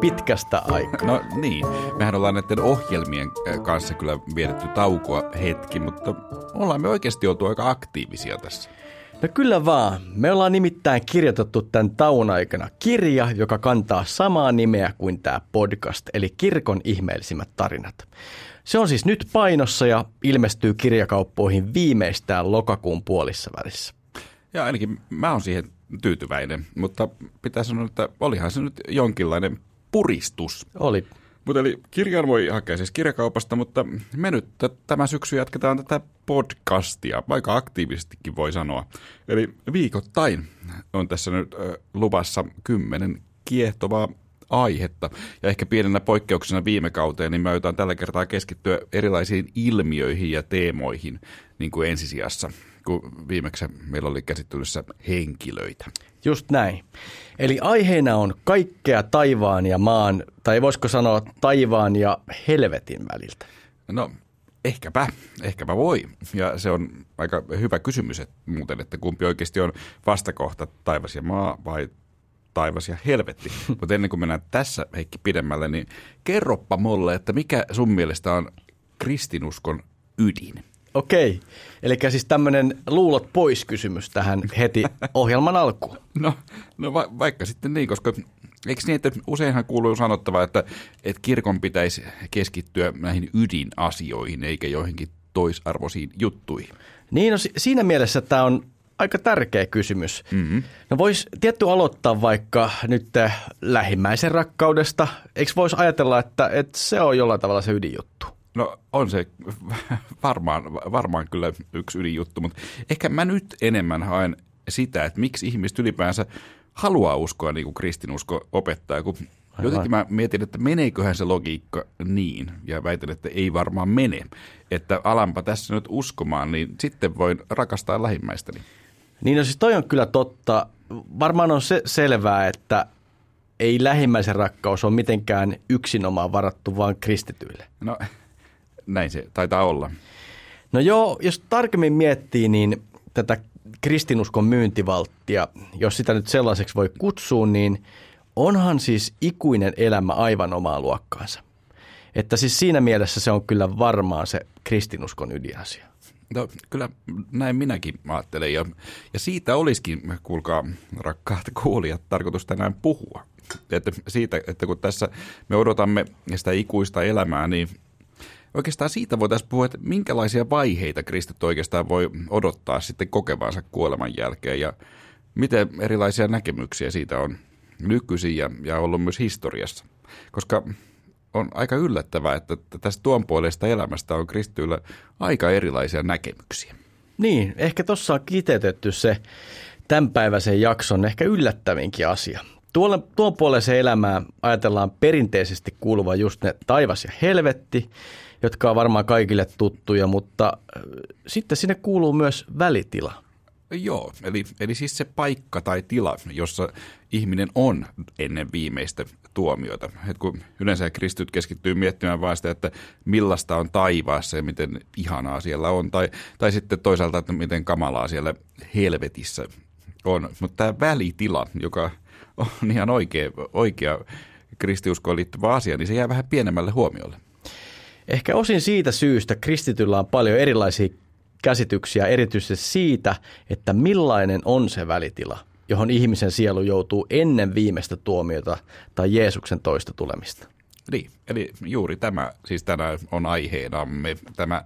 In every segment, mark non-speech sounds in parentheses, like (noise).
pitkästä aikaa. No niin, mehän ollaan näiden ohjelmien kanssa kyllä vietetty taukoa hetki, mutta ollaan me oikeasti oltu aika aktiivisia tässä. No kyllä vaan. Me ollaan nimittäin kirjoitettu tämän tauon aikana kirja, joka kantaa samaa nimeä kuin tämä podcast, eli Kirkon ihmeellisimmät tarinat. Se on siis nyt painossa ja ilmestyy kirjakauppoihin viimeistään lokakuun puolissa välissä. Ja ainakin mä oon siihen tyytyväinen, mutta pitää sanoa, että olihan se nyt jonkinlainen puristus. Oli. Mutta eli kirjan voi hakea siis kirjakaupasta, mutta me nyt tämä syksy jatketaan tätä podcastia, aika aktiivisestikin voi sanoa. Eli viikoittain on tässä nyt äh, luvassa kymmenen kiehtovaa aihetta. Ja ehkä pienenä poikkeuksena viime kauteen, niin me aiotaan tällä kertaa keskittyä erilaisiin ilmiöihin ja teemoihin niin kuin ensisijassa, kun viimeksi meillä oli käsittelyssä henkilöitä. Just näin. Eli aiheena on kaikkea taivaan ja maan, tai voisiko sanoa taivaan ja helvetin väliltä. No ehkäpä, ehkäpä voi. Ja se on aika hyvä kysymys että muuten, että kumpi oikeasti on vastakohta, taivas ja maa vai taivas ja helvetti. (laughs) Mutta ennen kuin mennään tässä Heikki pidemmälle, niin kerroppa mulle, että mikä sun mielestä on kristinuskon ydin? Okei, eli siis tämmöinen luulot pois kysymys tähän heti ohjelman alkuun. (laughs) No, no va- vaikka sitten niin, koska eikö niin, että useinhan kuuluu sanottava, että, että kirkon pitäisi keskittyä näihin ydinasioihin eikä joihinkin toisarvoisiin juttuihin? Niin, no siinä mielessä tämä on aika tärkeä kysymys. Mm-hmm. No vois tietty aloittaa vaikka nyt lähimmäisen rakkaudesta. Eikö voisi ajatella, että, että se on jollain tavalla se ydinjuttu? No on se (laughs) varmaan, varmaan kyllä yksi ydinjuttu, mutta ehkä mä nyt enemmän haen sitä, että miksi ihmiset ylipäänsä haluaa uskoa niin kuin kristinusko opettaa, kun Aivan. jotenkin mä mietin, että meneeköhän se logiikka niin, ja väitän, että ei varmaan mene, että alanpa tässä nyt uskomaan, niin sitten voin rakastaa lähimmäistäni. Niin no siis toi on kyllä totta. Varmaan on se selvää, että ei lähimmäisen rakkaus ole mitenkään yksinomaan varattu vain kristityille. No näin se taitaa olla. No joo, jos tarkemmin miettii, niin tätä kristinuskon myyntivalttia, jos sitä nyt sellaiseksi voi kutsua, niin onhan siis ikuinen elämä aivan omaa luokkaansa. Että siis siinä mielessä se on kyllä varmaan se kristinuskon ydinasia. No, kyllä näin minäkin ajattelen ja, ja siitä olisikin, kuulkaa rakkaat kuulijat, tarkoitus tänään puhua. Että siitä, että kun tässä me odotamme sitä ikuista elämää, niin oikeastaan siitä voitaisiin puhua, että minkälaisia vaiheita kristit oikeastaan voi odottaa sitten kokevansa kuoleman jälkeen ja miten erilaisia näkemyksiä siitä on nykyisin ja, ja ollut myös historiassa. Koska on aika yllättävää, että tästä tuon elämästä on kristityillä aika erilaisia näkemyksiä. Niin, ehkä tuossa on kiteytetty se tämänpäiväisen jakson ehkä yllättävinkin asia. Tuolle, tuon puoleiseen elämään ajatellaan perinteisesti kuuluva just ne taivas ja helvetti, jotka on varmaan kaikille tuttuja, mutta äh, sitten sinne kuuluu myös välitila. Joo, eli, eli siis se paikka tai tila, jossa ihminen on ennen viimeistä tuomiota. Et kun yleensä kristyt keskittyy miettimään vain sitä, että millaista on taivaassa ja miten ihanaa siellä on, tai, tai sitten toisaalta, että miten kamalaa siellä helvetissä on. Mutta tämä välitila, joka on ihan oikea, oikea kristiuskoon liittyvä asia, niin se jää vähän pienemmälle huomiolle. Ehkä osin siitä syystä kristityllä on paljon erilaisia käsityksiä erityisesti siitä, että millainen on se välitila, johon ihmisen sielu joutuu ennen viimeistä tuomiota tai Jeesuksen toista tulemista. Niin, eli juuri tämä siis tänään on aiheenamme, tämä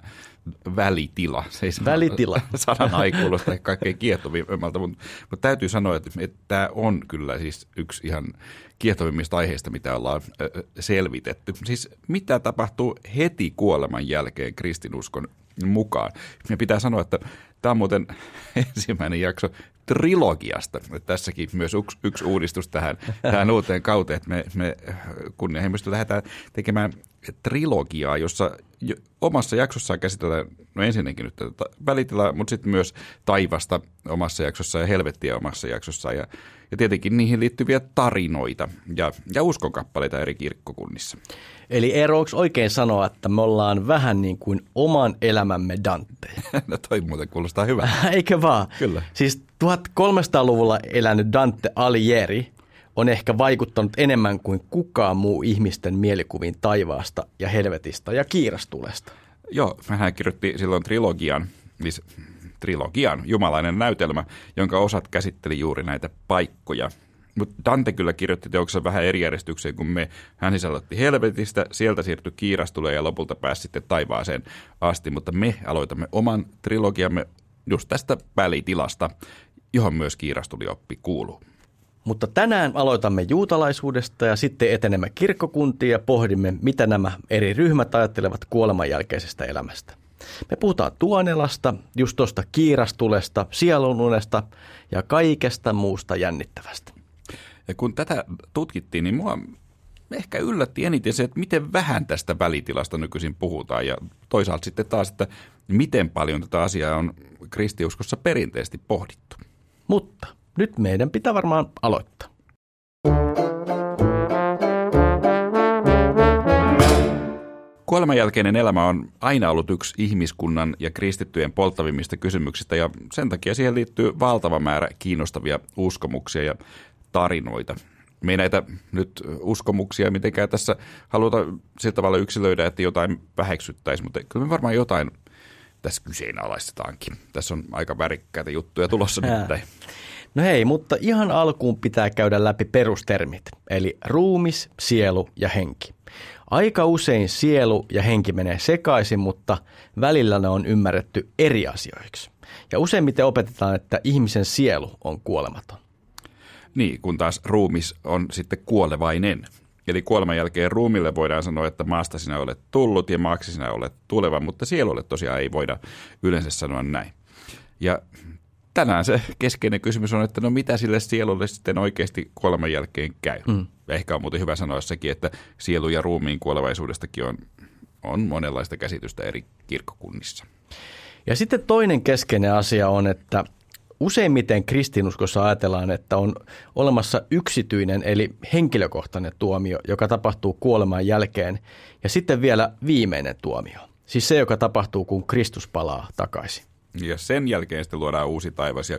välitila. Se ei välitila. (laughs) Sanan ei kuulosta kaikkein kiehtovimmalta, mutta, mutta täytyy sanoa, että, että tämä on kyllä siis yksi ihan kiehtovimmista aiheista, mitä ollaan selvitetty. Siis mitä tapahtuu heti kuoleman jälkeen kristinuskon mukaan. Me pitää sanoa, että tämä on muuten (laughs) ensimmäinen jakso trilogiasta. Tässäkin myös yksi, yksi uudistus tähän, tähän uuteen kauteen, että me, me kunnianhimoisesti lähdetään tekemään trilogiaa, jossa omassa jaksossaan käsitellään, no ensinnäkin nyt tätä välitilaa, mutta sitten myös taivasta omassa jaksossa ja helvettiä omassa jaksossa ja, ja tietenkin niihin liittyviä tarinoita ja, ja uskonkappaleita eri kirkkokunnissa. Eli Eero, onko oikein sanoa, että me ollaan vähän niin kuin oman elämämme Dante? (laughs) no toi muuten kuulostaa hyvä. (laughs) Eikö vaan? Kyllä. Siis 1300-luvulla elänyt Dante Alighieri on ehkä vaikuttanut enemmän kuin kukaan muu ihmisten mielikuviin taivaasta ja helvetistä ja kiirastulesta. Joo, hän kirjoitti silloin trilogian, siis trilogian, jumalainen näytelmä, jonka osat käsitteli juuri näitä paikkoja. Mutta Dante kyllä kirjoitti teoksessa vähän eri järjestykseen kuin me. Hän sisällytti helvetistä, sieltä siirtyi kiirastuleen ja lopulta pääsi sitten taivaaseen asti. Mutta me aloitamme oman trilogiamme just tästä välitilasta, johon myös kiirastulioppi kuuluu. Mutta tänään aloitamme juutalaisuudesta ja sitten etenemme kirkkokuntiin ja pohdimme, mitä nämä eri ryhmät ajattelevat kuoleman jälkeisestä elämästä. Me puhutaan tuonelasta, just tuosta kiirastulesta, sielununesta ja kaikesta muusta jännittävästä. Ja kun tätä tutkittiin, niin mua ehkä yllätti eniten se, että miten vähän tästä välitilasta nykyisin puhutaan ja toisaalta sitten taas, että miten paljon tätä asiaa on kristiuskossa perinteisesti pohdittu. Mutta nyt meidän pitää varmaan aloittaa. Kuoleman jälkeinen elämä on aina ollut yksi ihmiskunnan ja kristittyjen polttavimmista kysymyksistä ja sen takia siihen liittyy valtava määrä kiinnostavia uskomuksia ja tarinoita. Me ei näitä nyt uskomuksia mitenkään tässä haluta sillä tavalla yksilöidä, että jotain väheksyttäisiin, mutta kyllä me varmaan jotain tässä kyseenalaistetaankin. Tässä on aika värikkäitä juttuja tulossa nyt. No hei, mutta ihan alkuun pitää käydä läpi perustermit, eli ruumis, sielu ja henki. Aika usein sielu ja henki menee sekaisin, mutta välillä ne on ymmärretty eri asioiksi. Ja useimmiten opetetaan, että ihmisen sielu on kuolematon. Niin, kun taas ruumis on sitten kuolevainen. Eli kuoleman jälkeen ruumille voidaan sanoa, että maasta sinä olet tullut ja maaksi sinä olet tuleva, mutta sielulle tosiaan ei voida yleensä sanoa näin. Ja tänään se keskeinen kysymys on, että no mitä sille sielulle sitten oikeasti kuoleman jälkeen käy. Mm. Ehkä on muuten hyvä sanoa sekin, että sielu ja ruumiin kuolevaisuudestakin on, on monenlaista käsitystä eri kirkkokunnissa. Ja sitten toinen keskeinen asia on, että useimmiten kristinuskossa ajatellaan, että on olemassa yksityinen eli henkilökohtainen tuomio, joka tapahtuu kuoleman jälkeen, ja sitten vielä viimeinen tuomio. Siis se, joka tapahtuu, kun Kristus palaa takaisin. Ja sen jälkeen sitten luodaan uusi taivas ja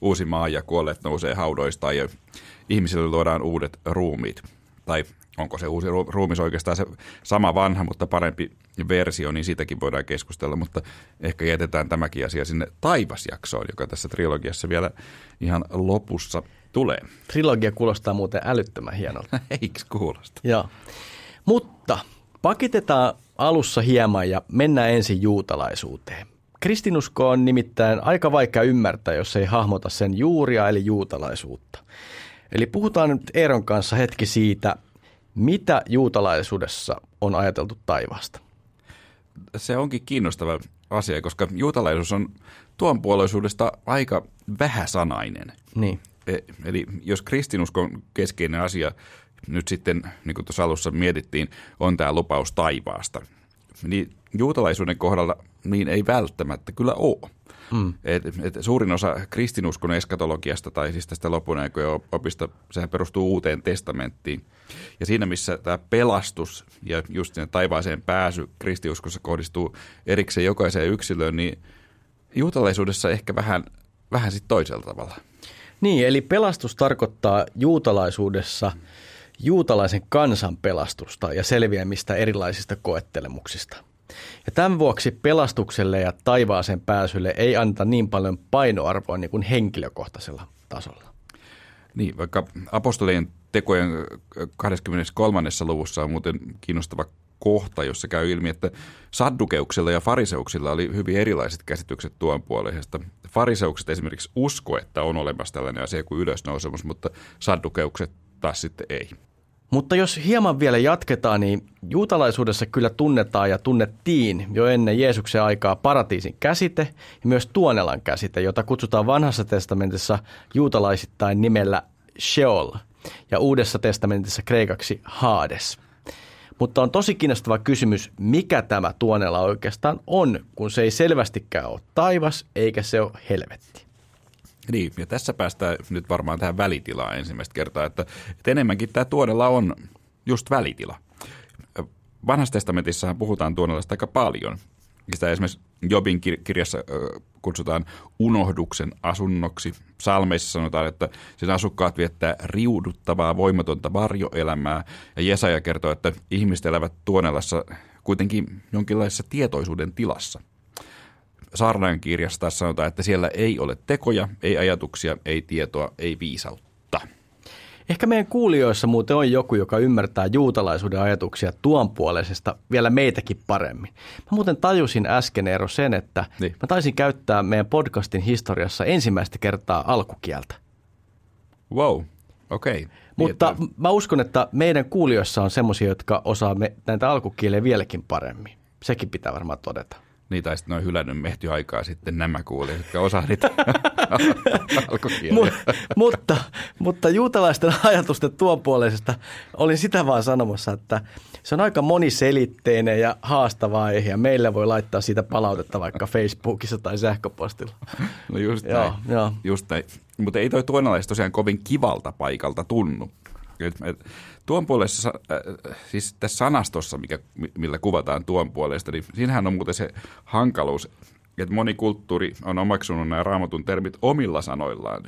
uusi maa ja kuolleet nousee haudoista ja ihmisille luodaan uudet ruumiit. Tai onko se uusi ruumis oikeastaan se sama vanha, mutta parempi versio, niin siitäkin voidaan keskustella, mutta ehkä jätetään tämäkin asia sinne taivasjaksoon, joka tässä trilogiassa vielä ihan lopussa tulee. Trilogia kuulostaa muuten älyttömän hienolta. (laughs) Eikö kuulosta? Joo. Mutta pakitetaan alussa hieman ja mennään ensin juutalaisuuteen. Kristinusko on nimittäin aika vaikea ymmärtää, jos ei hahmota sen juuria eli juutalaisuutta. Eli puhutaan nyt Eeron kanssa hetki siitä, mitä juutalaisuudessa on ajateltu taivaasta. Se onkin kiinnostava asia, koska juutalaisuus on tuon puoleisuudesta aika vähäsanainen. Niin. E, eli jos kristinuskon keskeinen asia nyt sitten, niin kuin tuossa alussa mietittiin, on tämä lupaus taivaasta, niin juutalaisuuden kohdalla niin ei välttämättä kyllä ole. Mm. Et, et suurin osa kristinuskon eskatologiasta tai siis tästä lopun aikojen opista, sehän perustuu uuteen testamenttiin. Ja siinä, missä tämä pelastus ja just sinne taivaaseen pääsy kristiuskossa kohdistuu erikseen jokaiseen yksilöön, niin juutalaisuudessa ehkä vähän, vähän sitten toisella tavalla. Niin, eli pelastus tarkoittaa juutalaisuudessa juutalaisen kansan pelastusta ja selviämistä erilaisista koettelemuksista. Ja tämän vuoksi pelastukselle ja taivaaseen pääsylle ei anta niin paljon painoarvoa niin kuin henkilökohtaisella tasolla. Niin, vaikka apostolien tekojen 23. luvussa on muuten kiinnostava kohta, jossa käy ilmi, että saddukeuksilla ja fariseuksilla oli hyvin erilaiset käsitykset tuon puoleisesta. Fariseukset esimerkiksi usko, että on olemassa tällainen asia kuin ylösnousemus, mutta saddukeukset taas sitten ei. Mutta jos hieman vielä jatketaan, niin juutalaisuudessa kyllä tunnetaan ja tunnettiin jo ennen Jeesuksen aikaa paratiisin käsite ja myös tuonelan käsite, jota kutsutaan vanhassa testamentissa juutalaisittain nimellä Sheol ja uudessa testamentissa kreikaksi Hades. Mutta on tosi kiinnostava kysymys, mikä tämä tuonela oikeastaan on, kun se ei selvästikään ole taivas eikä se ole helvetti. Niin, ja tässä päästään nyt varmaan tähän välitilaan ensimmäistä kertaa, että, että enemmänkin tämä tuonella on just välitila. Vanhassa testamentissahan puhutaan tuonelasta aika paljon. Sitä esimerkiksi Jobin kirjassa kutsutaan unohduksen asunnoksi. Salmeissa sanotaan, että sen asukkaat viettää riuduttavaa, voimatonta varjoelämää. Ja Jesaja kertoo, että ihmiset elävät Tuonelassa kuitenkin jonkinlaisessa tietoisuuden tilassa. Saarnajan kirjassa taas sanotaan, että siellä ei ole tekoja, ei ajatuksia, ei tietoa, ei viisautta. Ehkä meidän kuulijoissa muuten on joku, joka ymmärtää juutalaisuuden ajatuksia tuon puoleisesta vielä meitäkin paremmin. Mä muuten tajusin äsken ero sen, että niin. mä taisin käyttää meidän podcastin historiassa ensimmäistä kertaa alkukieltä. Wow, okei. Okay. Mutta Tietää. mä uskon, että meidän kuulijoissa on semmoisia, jotka osaa me, näitä alkukieliä vieläkin paremmin. Sekin pitää varmaan todeta. Tai sitten ne on hylännyt mehty aikaa sitten nämä kuulijat, jotka osaa niitä Mut, mutta, mutta juutalaisten (laughs) ajatusten tuon puoleisesta olin sitä vaan sanomassa, että se on aika moniselitteinen ja haastava aihe, ja meille voi laittaa siitä palautetta vaikka Facebookissa tai sähköpostilla. No just näin. Joo, joo. Just näin. Mutta ei toi tuonalais tosiaan kovin kivalta paikalta tunnu. Tuon puolesta, äh, siis tässä sanastossa, mikä, millä kuvataan tuon puolesta, niin siinähän on muuten se hankaluus, että moni kulttuuri on omaksunut nämä raamatun termit omilla sanoillaan,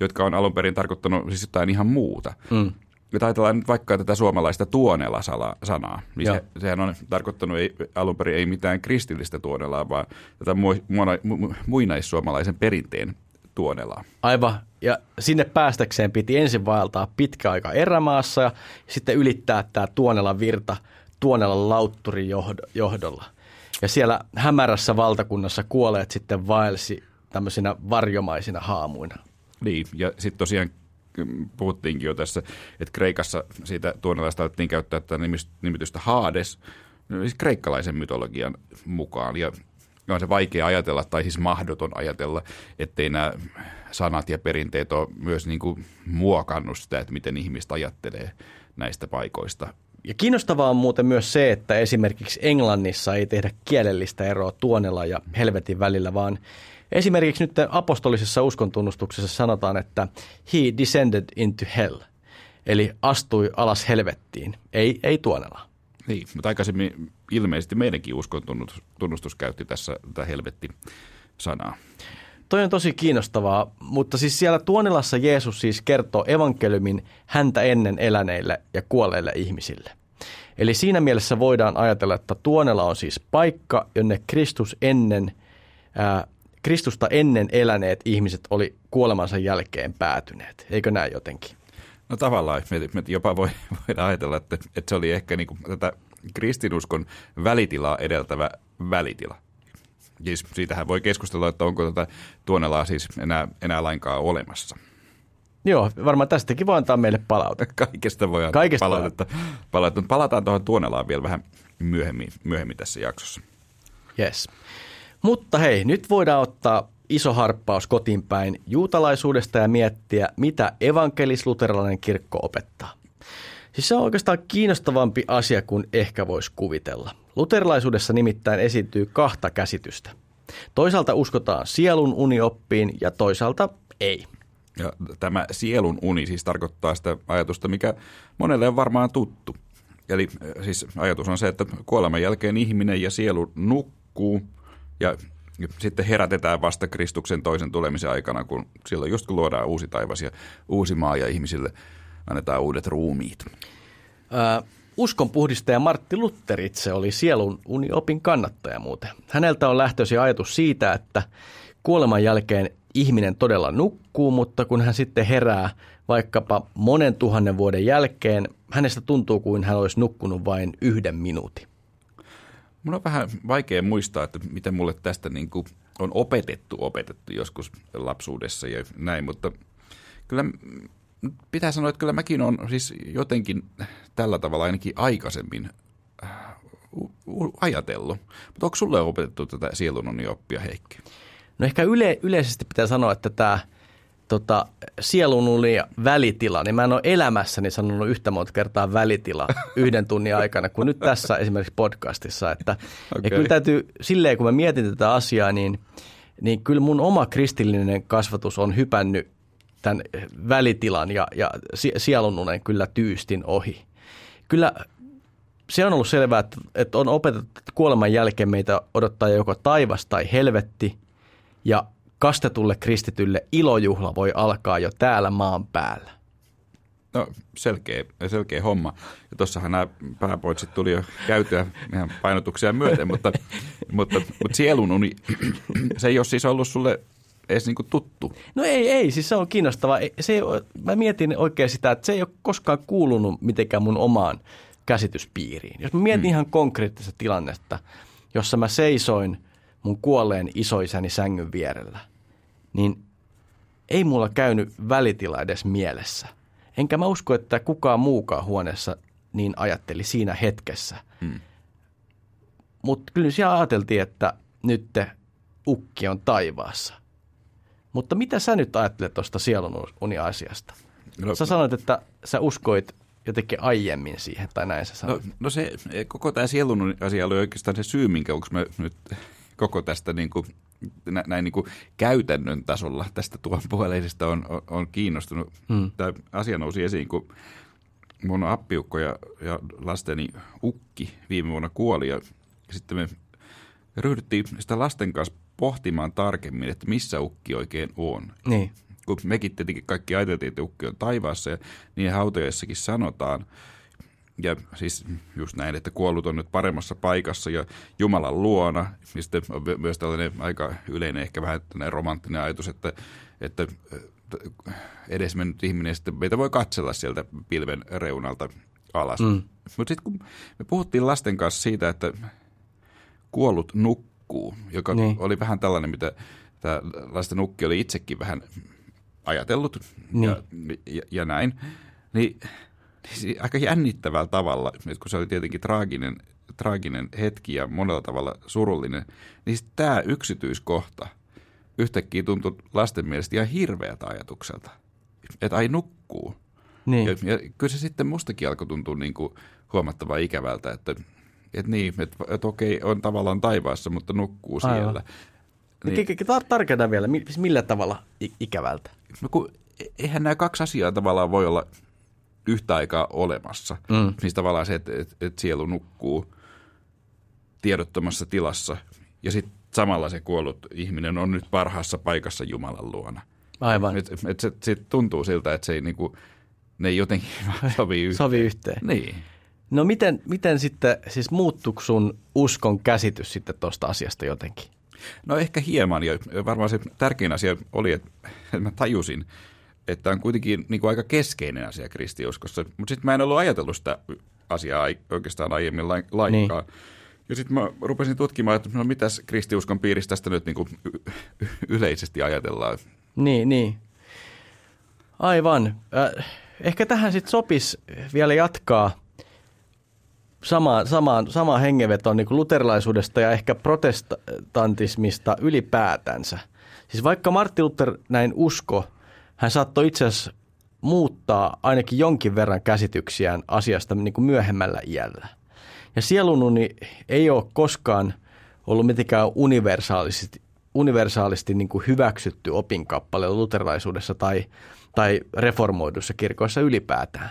jotka on alun perin tarkoittanut siis jotain ihan muuta. Mm. Ja ajatellaan nyt vaikka tätä suomalaista tuonela-sanaa, niin se, sehän on tarkoittanut ei, alun perin ei mitään kristillistä tuonelaa, vaan tätä mu, mu, mu, muinaissuomalaisen perinteen tuonelaa. Aivan, ja sinne päästäkseen piti ensin vaeltaa pitkä aika erämaassa ja sitten ylittää tämä Tuonelan virta Tuonelan lautturin johdolla. Ja siellä hämärässä valtakunnassa kuoleet sitten vaelsi tämmöisinä varjomaisina haamuina. Niin, ja sitten tosiaan mm, puhuttiinkin jo tässä, että Kreikassa siitä tuonelaista alettiin käyttää tätä nimitystä Hades, no siis kreikkalaisen mytologian mukaan. Ja on se vaikea ajatella, tai siis mahdoton ajatella, ettei nämä sanat ja perinteet ole myös niin kuin muokannut sitä, että miten ihmistä ajattelee näistä paikoista. Ja kiinnostavaa on muuten myös se, että esimerkiksi Englannissa ei tehdä kielellistä eroa tuonella ja helvetin välillä, vaan esimerkiksi nyt apostolisessa uskontunnustuksessa sanotaan, että he descended into hell, eli astui alas helvettiin, ei, ei tuonella. Niin, mutta aikaisemmin ilmeisesti meidänkin uskon tunnustus käytti tässä tätä helvetti-sanaa. Toi on tosi kiinnostavaa, mutta siis siellä Tuonelassa Jeesus siis kertoo evankeliumin häntä ennen eläneille ja kuolleille ihmisille. Eli siinä mielessä voidaan ajatella, että Tuonela on siis paikka, jonne Kristus ennen, ää, Kristusta ennen eläneet ihmiset oli kuolemansa jälkeen päätyneet. Eikö näin jotenkin? No tavallaan, me, me jopa voi, (laughs) voidaan ajatella, että, että se oli ehkä niin kuin tätä kristinuskon välitilaa edeltävä välitila. Siis siitähän voi keskustella, että onko tätä tuonelaa siis enää, enää lainkaan olemassa. Joo, varmaan tästäkin voi antaa meille palautetta. (laughs) Kaikesta voi antaa Kaikesta palautetta. palautetta. Palataan tuohon tuonelaan vielä vähän myöhemmin, myöhemmin tässä jaksossa. Yes. Mutta hei, nyt voidaan ottaa iso harppaus kotiin päin juutalaisuudesta ja miettiä, mitä evankelis-luterilainen kirkko opettaa. Siis se on oikeastaan kiinnostavampi asia kuin ehkä voisi kuvitella. Luterilaisuudessa nimittäin esiintyy kahta käsitystä. Toisaalta uskotaan sielun unioppiin ja toisaalta ei. Ja tämä sielun uni siis tarkoittaa sitä ajatusta, mikä monelle on varmaan tuttu. Eli äh, siis ajatus on se, että kuoleman jälkeen ihminen ja sielu nukkuu ja sitten herätetään vasta Kristuksen toisen tulemisen aikana, kun silloin just kun luodaan uusi taivas ja uusi maa ja ihmisille annetaan uudet ruumiit. Äh, uskonpuhdistaja Martti Luther itse oli sielun uniopin kannattaja muuten. Häneltä on lähtöisin ajatus siitä, että kuoleman jälkeen ihminen todella nukkuu, mutta kun hän sitten herää vaikkapa monen tuhannen vuoden jälkeen, hänestä tuntuu kuin hän olisi nukkunut vain yhden minuutin. Mun on vähän vaikea muistaa, että miten mulle tästä niin kuin on opetettu, opetettu joskus lapsuudessa ja näin, mutta kyllä pitää sanoa, että kyllä mäkin on siis jotenkin tällä tavalla ainakin aikaisemmin äh, ajatellut. Mutta onko sulle opetettu tätä oppia, Heikki? No ehkä yle, yleisesti pitää sanoa, että tämä tota, sielununi välitila, niin mä en ole elämässäni sanonut yhtä monta kertaa välitila yhden tunnin aikana kuin nyt tässä esimerkiksi podcastissa. Että, okay. Ja kyllä täytyy silleen, kun mä mietin tätä asiaa, niin, niin kyllä mun oma kristillinen kasvatus on hypännyt tämän välitilan ja, ja sielununen kyllä tyystin ohi. Kyllä se on ollut selvää, että, on opetettu, että kuoleman jälkeen meitä odottaa joko taivas tai helvetti. Ja kastetulle kristitylle ilojuhla voi alkaa jo täällä maan päällä. No selkeä, selkeä homma. Ja tuossahan nämä pääpointsit tuli jo käytyä ihan painotuksia myöten, mutta, mutta, mutta sielun uni, se ei ole siis ollut sulle edes niin tuttu. No ei, ei, siis se on kiinnostavaa. Se ei, mä mietin oikein sitä, että se ei ole koskaan kuulunut mitenkään mun omaan käsityspiiriin. Jos mä mietin hmm. ihan konkreettista tilannetta, jossa mä seisoin mun kuolleen isoisäni sängyn vierellä, niin ei mulla käynyt välitila edes mielessä. Enkä mä usko, että kukaan muukaan huoneessa niin ajatteli siinä hetkessä. Hmm. Mutta kyllä siellä ajateltiin, että nyt te ukki on taivaassa. Mutta mitä sä nyt ajattelet tuosta sielun uni-asiasta? No, sä sanoit, että sä uskoit jotenkin aiemmin siihen, tai näin sä sanoit. No, no se, koko tämä sielun asia oli oikeastaan se syy, minkä onko mä nyt (laughs) koko tästä niin kuin, näin niin kuin käytännön tasolla tästä tuon puoleisesta on, on, on kiinnostunut. Hmm. Tämä asia nousi esiin, kun mun appiukko ja, ja lasteni ukki viime vuonna kuoli ja sitten me ryhdyttiin sitä lasten kanssa pohtimaan tarkemmin, että missä ukki oikein on. Niin. Kun mekin tietenkin kaikki ajateltiin, että ukki on taivaassa ja niin hautajaissakin sanotaan. Ja siis just näin, että kuollut on nyt paremmassa paikassa ja Jumalan luona. Ja sitten on myös tällainen aika yleinen, ehkä vähän romanttinen ajatus, että, että edesmennyt ihminen sitten meitä voi katsella sieltä pilven reunalta alas. Mm. Mutta sitten kun me puhuttiin lasten kanssa siitä, että kuollut nukkuu, nukkuu, joka niin. oli vähän tällainen, mitä tämä lasten nukki oli itsekin vähän ajatellut niin. ja, ja, ja näin, niin, niin aika jännittävällä tavalla, kun se oli tietenkin traaginen, traaginen hetki ja monella tavalla surullinen, niin tämä yksityiskohta yhtäkkiä tuntui lasten mielestä ihan hirveältä ajatukselta, että ai nukkuu. Niin. Ja, ja kyllä se sitten mustakin alkoi tuntua niin kuin huomattavan ikävältä, että että niin, että et okei, on tavallaan taivaassa, mutta nukkuu Aivan. siellä. Niin. Tar- tarkenna vielä, siis millä tavalla ikävältä? No kun, e-, eihän nämä kaksi asiaa tavallaan voi olla yhtä aikaa olemassa. Mm. Siis tavallaan se, että, että, että sielu nukkuu tiedottomassa tilassa ja sitten samalla se kuollut ihminen on nyt parhaassa paikassa Jumalan luona. Aivan. Et, et se, se tuntuu siltä, että se ei, niinku, ne ei jotenkin (laughs) sovi yhteen. Sovi yhteen. Niin. No miten, miten sitten, siis muuttuiko sun uskon käsitys sitten tuosta asiasta jotenkin? No ehkä hieman ja varmaan se tärkein asia oli, että (laughs) mä tajusin, että on kuitenkin niin kuin aika keskeinen asia kristiuskossa, mutta sitten mä en ollut ajatellut sitä asiaa oikeastaan aiemmin lainkaan. Niin. Ja sitten mä rupesin tutkimaan, että no mitäs kristiuskon piirissä tästä nyt niin kuin yleisesti ajatellaan. Niin, niin. Aivan. Äh, ehkä tähän sitten sopisi vielä jatkaa sama, sama, sama hengenveto niin kuin luterilaisuudesta ja ehkä protestantismista ylipäätänsä. Siis vaikka Martti Luther näin usko, hän saattoi itse asiassa muuttaa ainakin jonkin verran käsityksiään asiasta niin kuin myöhemmällä iällä. Ja sielununi ei ole koskaan ollut mitenkään universaalisti, universaalisti niin kuin hyväksytty opinkappale luterilaisuudessa tai, tai reformoidussa kirkoissa ylipäätään.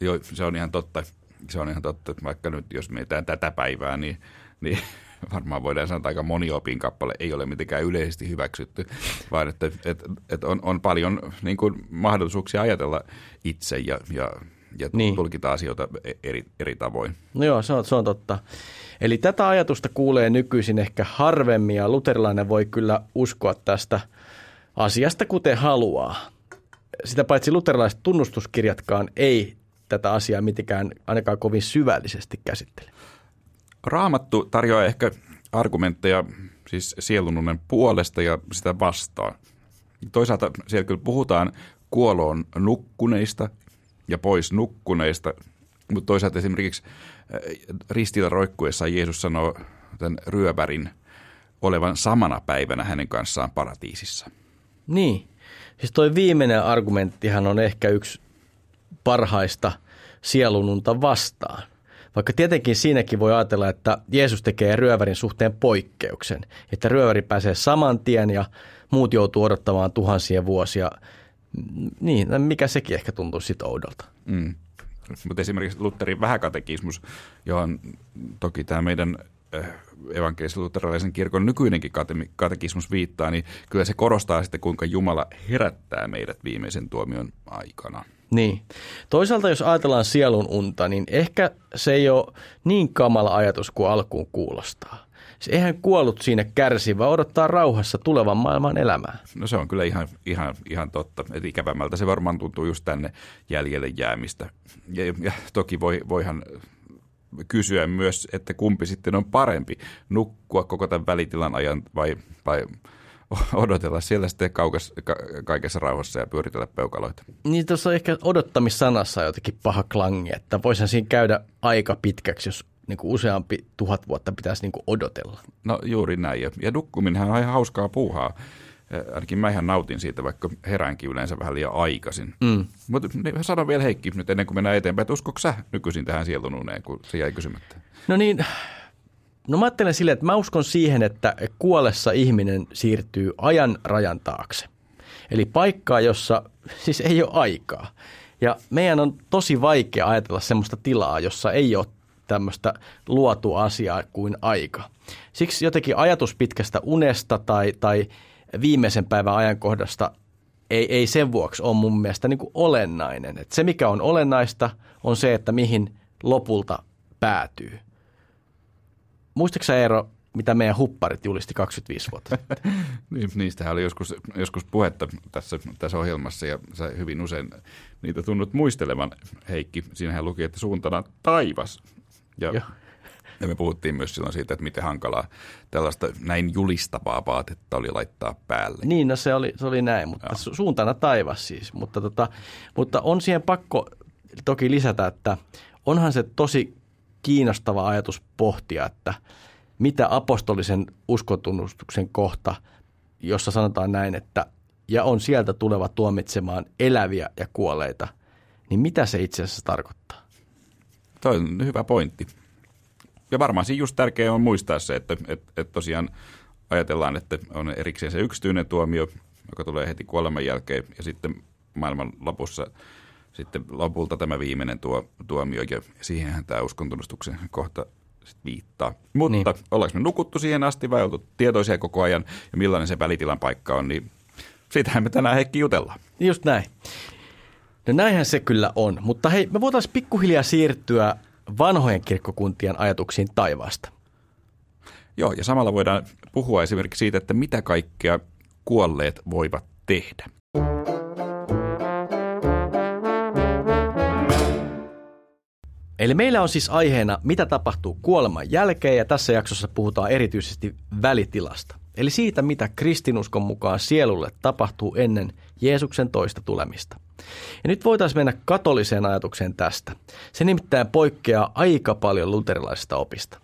Joo, se on ihan totta se on ihan totta, että vaikka nyt jos mietitään tätä päivää, niin, niin (laughs) varmaan voidaan sanoa, että aika moni opinkappale ei ole mitenkään yleisesti hyväksytty, vaan että, että, että on, on paljon niin kuin mahdollisuuksia ajatella itse ja, ja, ja niin. tulkita asioita e, eri, eri tavoin. No joo, se on, se on totta. Eli tätä ajatusta kuulee nykyisin ehkä harvemmin ja luterilainen voi kyllä uskoa tästä asiasta kuten haluaa. Sitä paitsi luterilaiset tunnustuskirjatkaan ei tätä asiaa mitenkään ainakaan kovin syvällisesti käsittele. Raamattu tarjoaa ehkä argumentteja siis sielununnen puolesta ja sitä vastaan. Toisaalta siellä kyllä puhutaan kuoloon nukkuneista ja pois nukkuneista, mutta toisaalta esimerkiksi äh, ristillä roikkuessa Jeesus sanoo tämän ryövärin olevan samana päivänä hänen kanssaan paratiisissa. Niin. Siis toi viimeinen argumenttihan on ehkä yksi parhaista sielununta vastaan. Vaikka tietenkin siinäkin voi ajatella, että Jeesus tekee ryövärin suhteen poikkeuksen, että ryöväri pääsee saman tien ja muut joutuu odottamaan tuhansia vuosia. Niin, mikä sekin ehkä tuntuu sitten oudolta. Mm. Mutta esimerkiksi Lutherin vähäkatekismus, johon toki tämä meidän äh, evankelis-luterilaisen kirkon nykyinenkin katekismus viittaa, niin kyllä se korostaa sitten, kuinka Jumala herättää meidät viimeisen tuomion aikana. Niin. Toisaalta jos ajatellaan sielun unta, niin ehkä se ei ole niin kamala ajatus kuin alkuun kuulostaa. Se eihän kuollut siinä kärsi, vaan odottaa rauhassa tulevan maailman elämää. No se on kyllä ihan, ihan, ihan totta. että ikävämmältä se varmaan tuntuu just tänne jäljelle jäämistä. Ja, ja toki voi, voihan kysyä myös, että kumpi sitten on parempi, nukkua koko tämän välitilan ajan vai, vai (laughs) odotella siellä sitten kaukas, ka, kaikessa rauhassa ja pyöritellä peukaloita. Niin tuossa on ehkä odottamissanassa jotenkin paha klangi, että voisihan siinä käydä aika pitkäksi, jos niin kuin useampi tuhat vuotta pitäisi niin kuin odotella. No juuri näin. Ja, nukkuminenhan on ihan hauskaa puuhaa. Ainakin mä ihan nautin siitä, vaikka heräänkin yleensä vähän liian aikaisin. Mm. Mutta niin, sano vielä Heikki nyt ennen kuin mennään eteenpäin, että uskoiko sä nykyisin tähän sielununeen, kun se jäi kysymättä? No niin, no mä ajattelen silleen, että mä uskon siihen, että kuolessa ihminen siirtyy ajan rajan taakse. Eli paikkaa, jossa siis ei ole aikaa. Ja meidän on tosi vaikea ajatella semmoista tilaa, jossa ei ole tämmöistä luotu asiaa kuin aika. Siksi jotenkin ajatus pitkästä unesta tai, tai viimeisen päivän ajankohdasta ei, ei sen vuoksi ole mun mielestä niin olennainen. Et se, mikä on olennaista, on se, että mihin lopulta päätyy. Muistatko Eero, mitä meidän hupparit julisti 25 vuotta sitten? (laughs) niin, niistähän oli joskus, joskus puhetta tässä, tässä ohjelmassa ja sä hyvin usein niitä tunnut muistelevan, Heikki. Siinähän luki, että suuntana taivas. Ja, ja me puhuttiin myös silloin siitä, että miten hankalaa tällaista näin julistavaa vaatetta oli laittaa päälle. Niin, no se oli, se oli näin, mutta Joo. suuntana taivas siis. Mutta, tota, mutta on siihen pakko toki lisätä, että onhan se tosi kiinnostava ajatus pohtia, että mitä apostolisen uskotunnustuksen kohta, jossa sanotaan näin, että ja on sieltä tuleva tuomitsemaan eläviä ja kuolleita, niin mitä se itse asiassa tarkoittaa? Toi on hyvä pointti. Ja varmaan siinä just tärkeää on muistaa se, että, että, että tosiaan ajatellaan, että on erikseen se yksityinen tuomio, joka tulee heti kuoleman jälkeen, ja sitten maailman lopussa sitten lopulta tämä viimeinen tuo, tuomio, ja siihenhän tämä uskontunnustuksen kohta viittaa. Mutta niin. ollaanko me nukuttu siihen asti vai oltu tietoisia koko ajan, ja millainen se välitilan paikka on, niin siitähän me tänään Heikki jutellaan. Just näin. No näinhän se kyllä on, mutta hei, me voitaisiin pikkuhiljaa siirtyä vanhojen kirkkokuntien ajatuksiin taivaasta. Joo, ja samalla voidaan puhua esimerkiksi siitä, että mitä kaikkea kuolleet voivat tehdä. Eli meillä on siis aiheena, mitä tapahtuu kuoleman jälkeen, ja tässä jaksossa puhutaan erityisesti välitilasta. Eli siitä, mitä kristinuskon mukaan sielulle tapahtuu ennen Jeesuksen toista tulemista. Ja nyt voitaisiin mennä katoliseen ajatukseen tästä. Se nimittäin poikkeaa aika paljon luterilaisesta opista.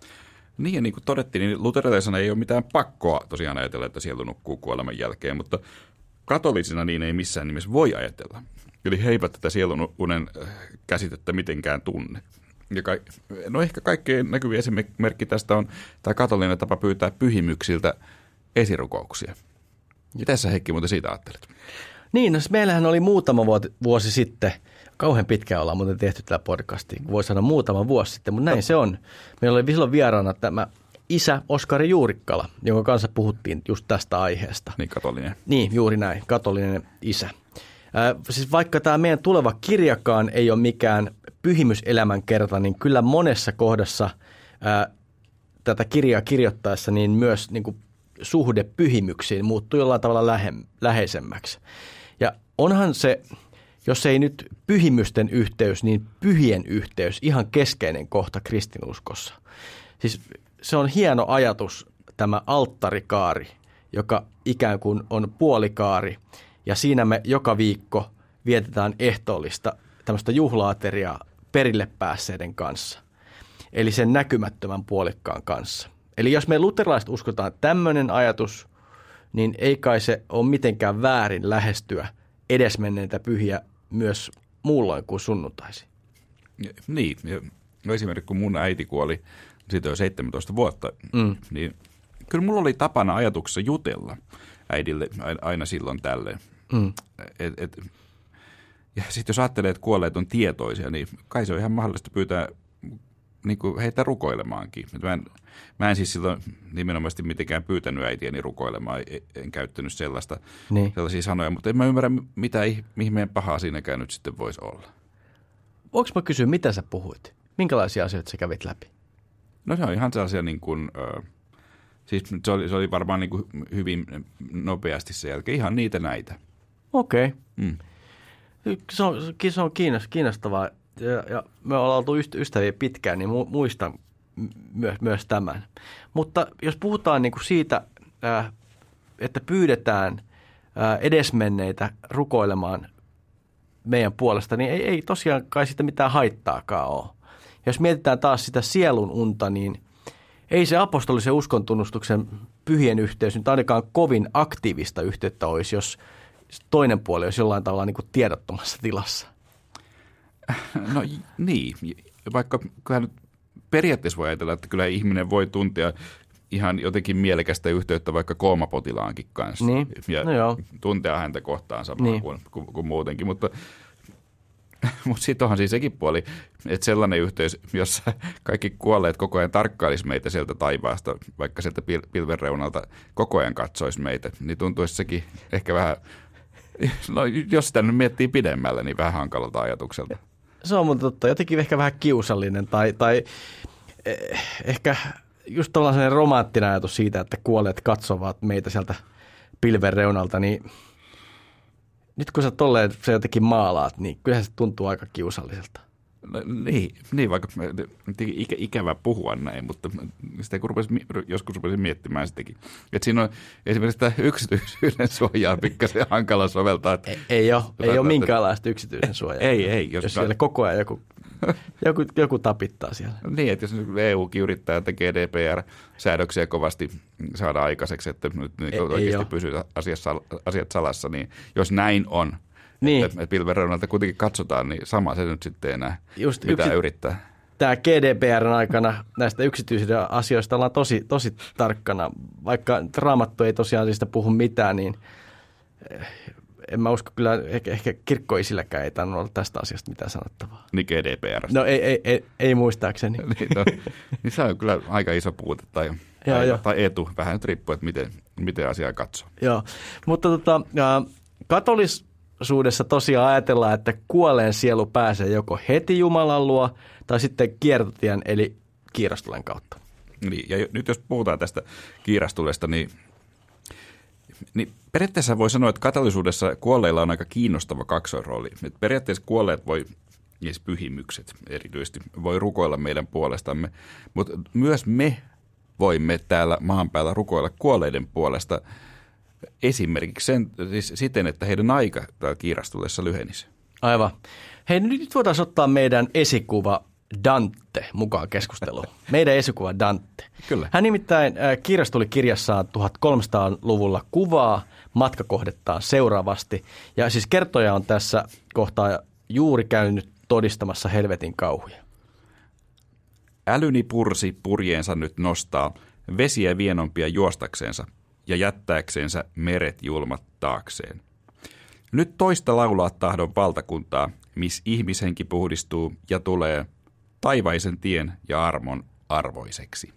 Niin ja niin kuin todettiin, niin luterilaisena ei ole mitään pakkoa tosiaan ajatella, että sielu nukkuu kuoleman jälkeen, mutta katolisina niin ei missään nimessä voi ajatella. Eli he eivät tätä sielun unen äh, käsitettä mitenkään tunne. Ja ka- no ehkä kaikkein näkyvin esimerkki tästä on tämä katolinen tapa pyytää pyhimyksiltä esirukouksia. Mitä sä Heikki muuten siitä ajattelet? Niin, no siis meillähän oli muutama vuosi sitten, kauhean pitkään ollaan muuten tehty tätä podcastia, voi sanoa muutama vuosi sitten, mutta näin no. se on. Meillä oli silloin vieraana tämä isä Oskari Juurikkala, jonka kanssa puhuttiin just tästä aiheesta. Niin, katolinen. Niin, juuri näin, katolinen isä. Äh, siis vaikka tämä meidän tuleva kirjakaan ei ole mikään pyhimyselämän kerta, niin kyllä monessa kohdassa äh, tätä kirjaa kirjoittaessa niin myös niin kuin suhde pyhimyksiin muuttuu jollain tavalla lähe, läheisemmäksi. Ja onhan se, jos ei nyt pyhimysten yhteys, niin pyhien yhteys ihan keskeinen kohta kristinuskossa. Siis se on hieno ajatus, tämä alttarikaari, joka ikään kuin on puolikaari. Ja siinä me joka viikko vietetään ehtoollista tämmöistä juhlaateriaa perille päässeiden kanssa. Eli sen näkymättömän puolikkaan kanssa. Eli jos me luterilaiset uskotaan tämmöinen ajatus, niin ei kai se ole mitenkään väärin lähestyä edesmenneitä pyhiä myös muulloin kuin sunnuntaisin. Niin, no esimerkiksi kun mun äiti kuoli, siitä jo 17 vuotta, mm. niin kyllä mulla oli tapana ajatuksessa jutella äidille aina silloin tälleen. Mm. Et, et, Ja sitten jos ajattelee, että kuolleet on tietoisia, niin kai se on ihan mahdollista pyytää niin kuin heitä rukoilemaankin. Mä en, mä en siis silloin nimenomaan mitenkään pyytänyt äitiäni rukoilemaan, en, en käyttänyt sellaista, niin. sellaisia sanoja, mutta en mä ymmärrä, mitä ihmeen pahaa siinäkään nyt sitten voisi olla. Voinko mä kysyä, mitä sä puhuit? Minkälaisia asioita sä kävit läpi? No se on ihan sellaisia niin kuin, äh, siis se oli, se oli varmaan niin kuin hyvin nopeasti sen jälkeen, ihan niitä näitä. Okei. Okay. Mm. Se on, se on kiinnostavaa ja, ja me ollaan oltu ystäviä pitkään, niin muistan myös, myös tämän. Mutta jos puhutaan niin kuin siitä, että pyydetään edesmenneitä rukoilemaan meidän puolesta, niin ei, ei tosiaan kai sitä mitään haittaakaan ole. Jos mietitään taas sitä sielun unta, niin ei se apostolisen uskontunnustuksen pyhien yhteys nyt ainakaan kovin aktiivista yhteyttä olisi, jos toinen puoli olisi jollain tavalla niin kuin tiedottomassa tilassa. No niin, vaikka kyllä nyt periaatteessa voi ajatella, että kyllä ihminen voi tuntea ihan jotenkin mielekästä yhteyttä vaikka koomapotilaankin kanssa. Niin. Ja no joo. tuntea häntä kohtaan samaa niin. kuin, kuin, kuin muutenkin, mutta (laughs) mutta sitten onhan siis sekin puoli, että sellainen yhteys, jossa kaikki kuolleet koko ajan tarkkailisi meitä sieltä taivaasta, vaikka sieltä pil- pilven reunalta koko ajan katsoisi meitä, niin tuntuisi sekin ehkä vähän, no jos sitä nyt miettii pidemmälle, niin vähän hankalalta ajatukselta se on mun totta. Jotenkin ehkä vähän kiusallinen tai, tai eh, ehkä just tällainen romanttinen ajatus siitä, että kuolleet katsovat meitä sieltä pilven reunalta, niin nyt kun sä tolleen se jotenkin maalaat, niin kyllä se tuntuu aika kiusalliselta. No, niin, niin, vaikka ikä, ikävä puhua näin, mutta sitä kun rupesin, joskus rupesin miettimään sitäkin. Että siinä on esimerkiksi tämä yksityisyyden suojaa pikkasen hankala soveltaa. Että, ei, ei ole, ei ole minkäänlaista yksityisen suojaa. ei, ei. Jos, jos siellä koko ajan joku, joku, joku tapittaa siellä. Niin, että jos EUkin yrittää, että GDPR-säädöksiä kovasti saada aikaiseksi, että nyt ei, oikeasti ei pysyy asiassa, asiat salassa, niin jos näin on – niin. että, että pilvenreunalta kuitenkin katsotaan, niin sama se nyt sitten enää Just mitä yksi, yrittää. Tämä GDPRn aikana näistä yksityisistä asioista ollaan tosi, tosi tarkkana. Vaikka raamattu ei tosiaan siitä puhu mitään, niin eh, en mä usko kyllä, ehkä, ehkä kirkkoisilläkään ei tainnut olla tästä asiasta mitään sanottavaa. Niin GDPR. No ei, ei, ei, ei muistaakseni. (laughs) niin, no, niin se on kyllä aika iso puute tai, joo, tai, joo. tai etu, vähän nyt riippuu, että miten, miten asiaa katsoo. Joo, mutta tota, katolis, suudessa tosiaan ajatellaan, että kuolleen sielu pääsee joko heti Jumalan luo tai sitten kiertotien eli kiirastulen kautta. Niin, ja nyt jos puhutaan tästä kiirastulesta, niin, niin periaatteessa voi sanoa, että katolisuudessa kuolleilla on aika kiinnostava kaksoisrooli. Että periaatteessa kuolleet voi, siis pyhimykset erityisesti, voi rukoilla meidän puolestamme, mutta myös me voimme täällä maan päällä rukoilla kuolleiden puolesta – esimerkiksi sen, siis siten, että heidän aika kiirastulessa lyhenisi. Aivan. Hei, nyt voitaisiin ottaa meidän esikuva Dante mukaan keskusteluun. (laughs) Meidän esikuva Dante. Kyllä. Hän nimittäin äh, kirjastuli kirjassaan 1300-luvulla kuvaa matkakohdettaan seuraavasti. Ja siis kertoja on tässä kohtaa juuri käynyt todistamassa helvetin kauhuja. Älyni pursi purjeensa nyt nostaa, vesiä vienompia juostakseensa – ja jättääksensä meret julmat taakseen. Nyt toista laulaa tahdon valtakuntaa, miss ihmishenki puhdistuu ja tulee taivaisen tien ja armon arvoiseksi.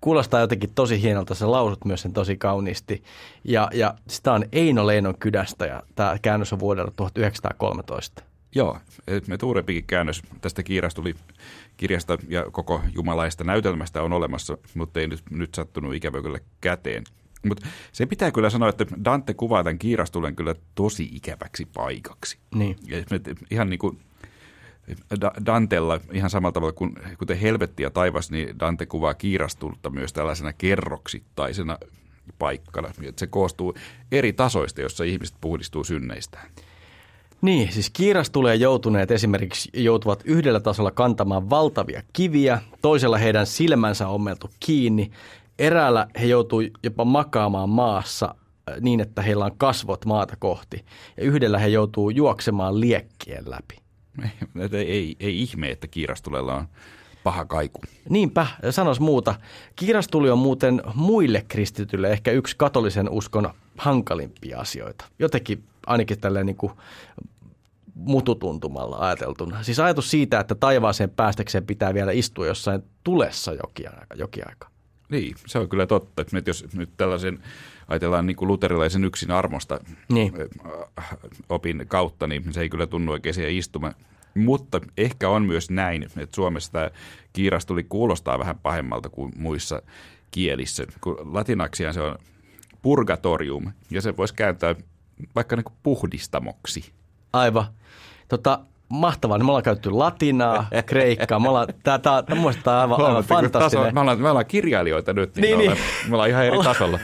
Kuulostaa jotenkin tosi hienolta, sä lausut myös sen tosi kauniisti. Ja, ja sitä on Eino Leinon kydästä ja tämä käännös on vuodelta 1913. Joo, me tuurempikin käännös tästä tuli kirjasta ja koko jumalaista näytelmästä on olemassa, mutta ei nyt, nyt sattunut ikävä kyllä käteen. Mutta se pitää kyllä sanoa, että Dante kuvaa tämän kiirastulen kyllä tosi ikäväksi paikaksi. Niin. Ja ihan niin kuin Dantella ihan samalla tavalla kuin kuten helvetti ja taivas, niin Dante kuvaa kiirastulta myös tällaisena kerroksittaisena paikkana. Että se koostuu eri tasoista, jossa ihmiset puhdistuu synneistään. Niin, siis kiirastuleen joutuneet esimerkiksi joutuvat yhdellä tasolla kantamaan valtavia kiviä, toisella heidän silmänsä on ommeltu kiinni Eräällä he joutuu jopa makaamaan maassa äh, niin, että heillä on kasvot maata kohti. Ja yhdellä he joutuu juoksemaan liekkien läpi. (laughs) Ei, ei, ei ihme, että kiirastulella on paha kaiku. Niinpä, sanos muuta. Kiirastuli on muuten muille kristityille ehkä yksi katolisen uskon hankalimpia asioita. Jotenkin ainakin tälleen niin kuin mututuntumalla ajateltuna. Siis ajatus siitä, että taivaaseen päästäkseen pitää vielä istua jossain tulessa jokin. Jokin aika. Niin, se on kyllä totta. Että jos nyt tällaisen ajatellaan niin kuin luterilaisen yksin armosta niin. opin kautta, niin se ei kyllä tunnu oikein siihen istumaan. Mutta ehkä on myös näin, että Suomessa tämä kiirastuli kuulostaa vähän pahemmalta kuin muissa kielissä. Kun latinaksiaan se on purgatorium, ja se voisi kääntää vaikka niin kuin puhdistamoksi. Aivan. Tota, mahtavaa. Niin me ollaan käytetty latinaa, (laughs) kreikkaa. Me ollaan, tää, tää, tää, tää, tää aivan, aivan fantastinen. Taso, me, ollaan, me ollaan kirjailijoita nyt, niin, niin, me, ollaan, niin. me ollaan ihan eri tasolla.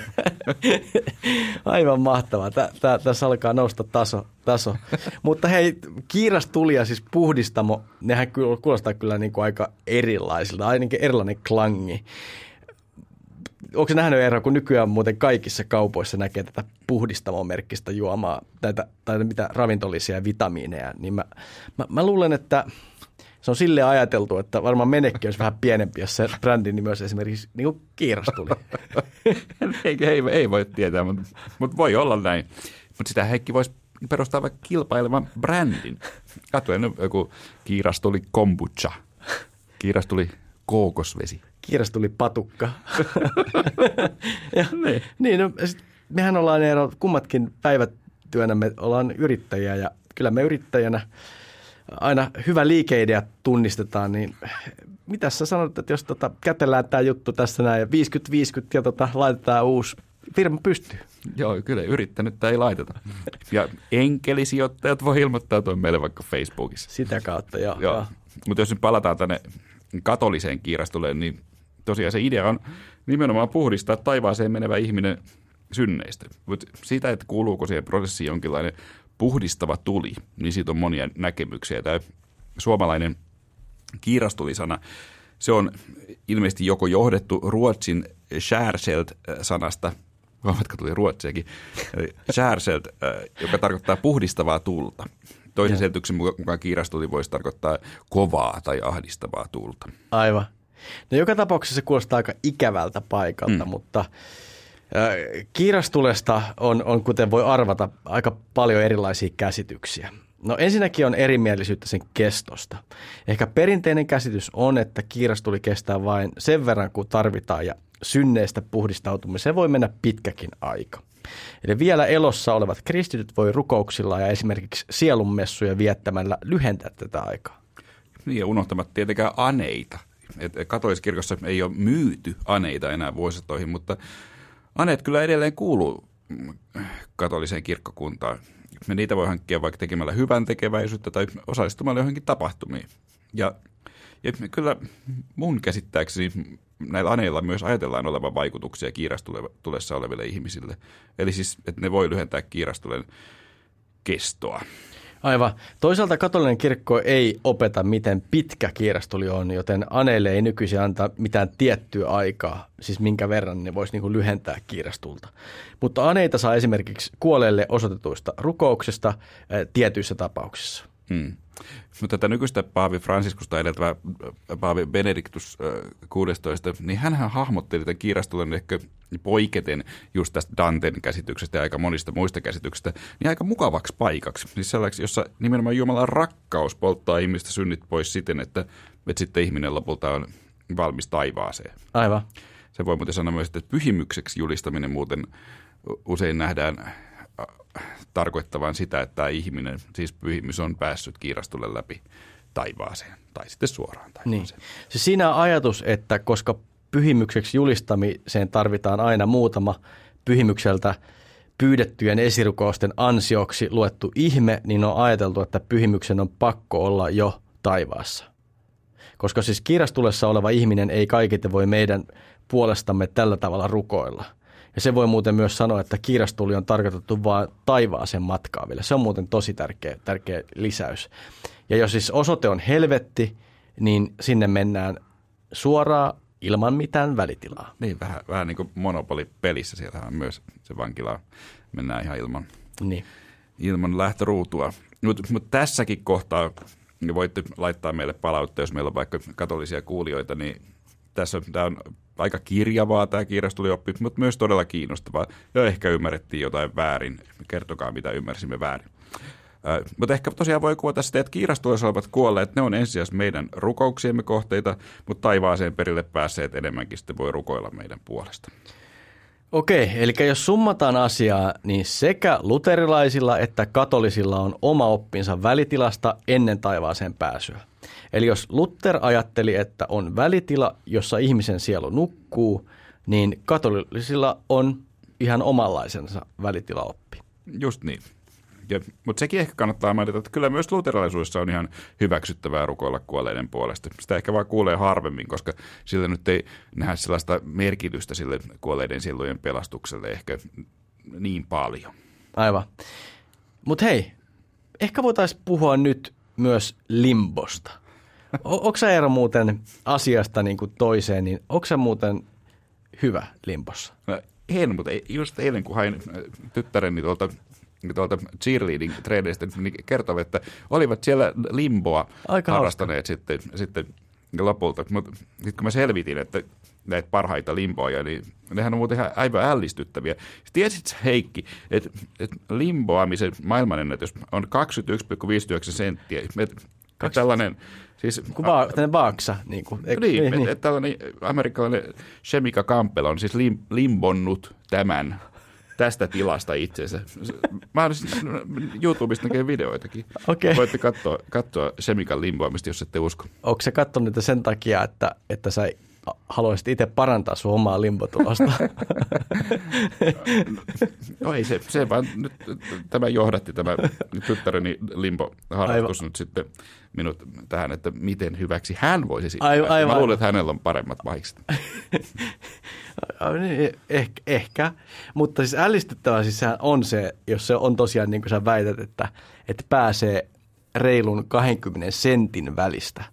(laughs) aivan mahtavaa. Tää, tää, tässä alkaa nousta taso. taso. Mutta hei, kiiras tuli ja siis puhdistamo, nehän kuulostaa kyllä niin kuin aika erilaisilta, ainakin erilainen klangi onko nähnyt ero, kun nykyään muuten kaikissa kaupoissa näkee tätä puhdistamomerkkistä juomaa, tätä, tai mitä ravintolisia vitamiineja, niin mä, mä, mä luulen, että se on sille ajateltu, että varmaan menekki olisi vähän pienempi, jos se brändin nimi olisi esimerkiksi niin kuin kiiras tuli. (laughs) ei, ei, ei, voi tietää, mutta, mutta voi olla näin. Mutta sitä Heikki voisi perustaa vaikka kilpailevan brändin. Katso, joku kiiras tuli kombucha. Kiiras tuli kookosvesi. Kiiras tuli patukka. (laughs) ja, niin. niin no, sit, mehän ollaan ero, kummatkin päivätyönä me ollaan yrittäjiä ja kyllä me yrittäjänä aina hyvä liikeidea tunnistetaan, niin mitä sä sanot, että jos tota, kätellään tämä juttu tässä näin 50-50 ja tota, laitetaan uusi firma pystyy. Joo, kyllä yrittänyt ei laiteta. Ja enkelisijoittajat voi ilmoittautua meille vaikka Facebookissa. Sitä kautta, joo. joo. joo. Mutta jos nyt palataan tänne katoliseen kiirastuleen, niin tosiaan se idea on nimenomaan puhdistaa taivaaseen menevä ihminen synneistä. Mutta siitä, että kuuluuko siihen prosessiin jonkinlainen puhdistava tuli, niin siitä on monia näkemyksiä. Tämä suomalainen kiirastulisana, se on ilmeisesti joko johdettu Ruotsin skärselt-sanasta, huomatko tuli ruotsiakin, skärselt, joka tarkoittaa puhdistavaa tulta. Toisen selityksen mukaan kiirastuli voisi tarkoittaa kovaa tai ahdistavaa tuulta. Aivan. No joka tapauksessa se kuulostaa aika ikävältä paikalta, mm. mutta kiirastulesta on, on, kuten voi arvata, aika paljon erilaisia käsityksiä. No ensinnäkin on erimielisyyttä sen kestosta. Ehkä perinteinen käsitys on, että kiirastuli kestää vain sen verran, kun tarvitaan ja synneestä puhdistautumiseen voi mennä pitkäkin aika. Eli vielä elossa olevat kristityt voi rukouksilla ja esimerkiksi sielunmessuja viettämällä lyhentää tätä aikaa. Niin ja unohtamatta tietenkään aneita. Et katoliskirkossa ei ole myyty aneita enää vuositoihin, mutta aneet kyllä edelleen kuuluu katoliseen kirkkokuntaan. Me niitä voi hankkia vaikka tekemällä hyvän tekeväisyyttä tai osallistumalla johonkin tapahtumiin. Ja, ja kyllä mun käsittääkseni näillä aneilla myös ajatellaan olevan vaikutuksia kiirastulessa oleville ihmisille. Eli siis, että ne voi lyhentää kiirastulen kestoa. Aivan. Toisaalta katolinen kirkko ei opeta, miten pitkä kiirastuli on, joten aneille ei nykyisin anta mitään tiettyä aikaa, siis minkä verran ne voisi niin lyhentää kiirastulta. Mutta aneita saa esimerkiksi kuolleille osoitetuista rukouksesta tietyissä tapauksissa. Hmm. Mutta tätä nykyistä Paavi Franciskusta edeltävä äh, Paavi Benediktus 16, äh, niin hän hahmotteli tämän kiirastulen ehkä poiketen just tästä Danten käsityksestä ja aika monista muista käsityksistä, niin aika mukavaksi paikaksi. Siis sellaiseksi, jossa nimenomaan Jumalan rakkaus polttaa ihmistä synnit pois siten, että, että sitten ihminen lopulta on valmis taivaaseen. Aivan. Se voi muuten sanoa myös, että pyhimykseksi julistaminen muuten usein nähdään tarkoittavan sitä, että tämä ihminen, siis pyhimys on päässyt kiirastulle läpi taivaaseen tai sitten suoraan taivaaseen. Niin. Siis siinä ajatus, että koska pyhimykseksi julistamiseen tarvitaan aina muutama pyhimykseltä pyydettyjen esirukousten ansioksi luettu ihme, niin on ajateltu, että pyhimyksen on pakko olla jo taivaassa. Koska siis kirastulessa oleva ihminen ei kaikille voi meidän puolestamme tällä tavalla rukoilla – ja se voi muuten myös sanoa, että kiirastuli on tarkoitettu vain taivaaseen matkaaville. Se on muuten tosi tärkeä, tärkeä lisäys. Ja jos siis osoite on helvetti, niin sinne mennään suoraan ilman mitään välitilaa. Niin, vähän, vähän niin kuin Monopoly-pelissä. Siellähän myös se vankila mennään ihan ilman, niin. ilman lähtöruutua. Mutta mut tässäkin kohtaa niin voitte laittaa meille palautteet, jos meillä on vaikka katolisia kuulijoita, niin tässä tämä on aika kirjavaa tämä kirjastulioppi, mutta myös todella kiinnostavaa. Ja ehkä ymmärrettiin jotain väärin. Kertokaa, mitä ymmärsimme väärin. mutta ehkä tosiaan voi kuvata sitä, että kiirastuessa olevat kuolleet, ne on ensisijaisesti meidän rukouksiemme kohteita, mutta taivaaseen perille päässeet enemmänkin sitten voi rukoilla meidän puolesta. Okei, eli jos summataan asiaa, niin sekä luterilaisilla että katolisilla on oma oppinsa välitilasta ennen taivaaseen pääsyä. Eli jos Luther ajatteli, että on välitila, jossa ihmisen sielu nukkuu, niin katolisilla on ihan omanlaisensa välitilaoppi. Just niin. Ja, mutta sekin ehkä kannattaa mainita, että kyllä myös luterilaisuudessa on ihan hyväksyttävää rukoilla kuolleiden puolesta. Sitä ehkä vaan kuulee harvemmin, koska sillä nyt ei nähdä sellaista merkitystä sille kuolleiden sielujen pelastukselle ehkä niin paljon. Aivan. Mutta hei, ehkä voitaisiin puhua nyt myös limbosta. (laughs) onko sä Eero muuten asiasta niin kuin toiseen, niin onko sä muuten hyvä limbossa? No, en, mutta just eilen kun hain tyttäreni tuolta tuolta cheerleading treeneistä niin kertovat, että olivat siellä limboa Aika harrastaneet sitten, sitten lopulta. Mutta sitten kun mä selvitin, että näitä parhaita limboja, niin nehän on muuten ihan aivan ällistyttäviä. Tiesit sä Heikki, että, että limboamisen maailmanennätys on 21,59 senttiä. Et, Kaksi... Tällainen, siis, Kun va- tällainen vaaksa. Niin, kuin, niin, niin, niin. Että tällainen amerikkalainen Shemika Campbell on siis lim, limbonnut tämän tästä tilasta itsensä. Mä siis YouTubesta näkee videoitakin. Okay. Voitte katsoa, katsoa Semikan limboamista, jos ette usko. Onko se katsonut niitä sen takia, että, että sä haluaisit itse parantaa sun omaa limbotulosta? (laughs) no ei se, se vaan nyt tämä johdatti tämä tyttäreni limbo-harrastus nyt sitten minut tähän, että miten hyväksi hän voisi sitten. Aivan, aivan. Mä luulen, että hänellä on paremmat vaikset. (laughs) Niin, ehkä, ehkä, mutta siis ällistyttävää siis on se, jos se on tosiaan niin kuin sä väität, että, että pääsee reilun 20 sentin välistä.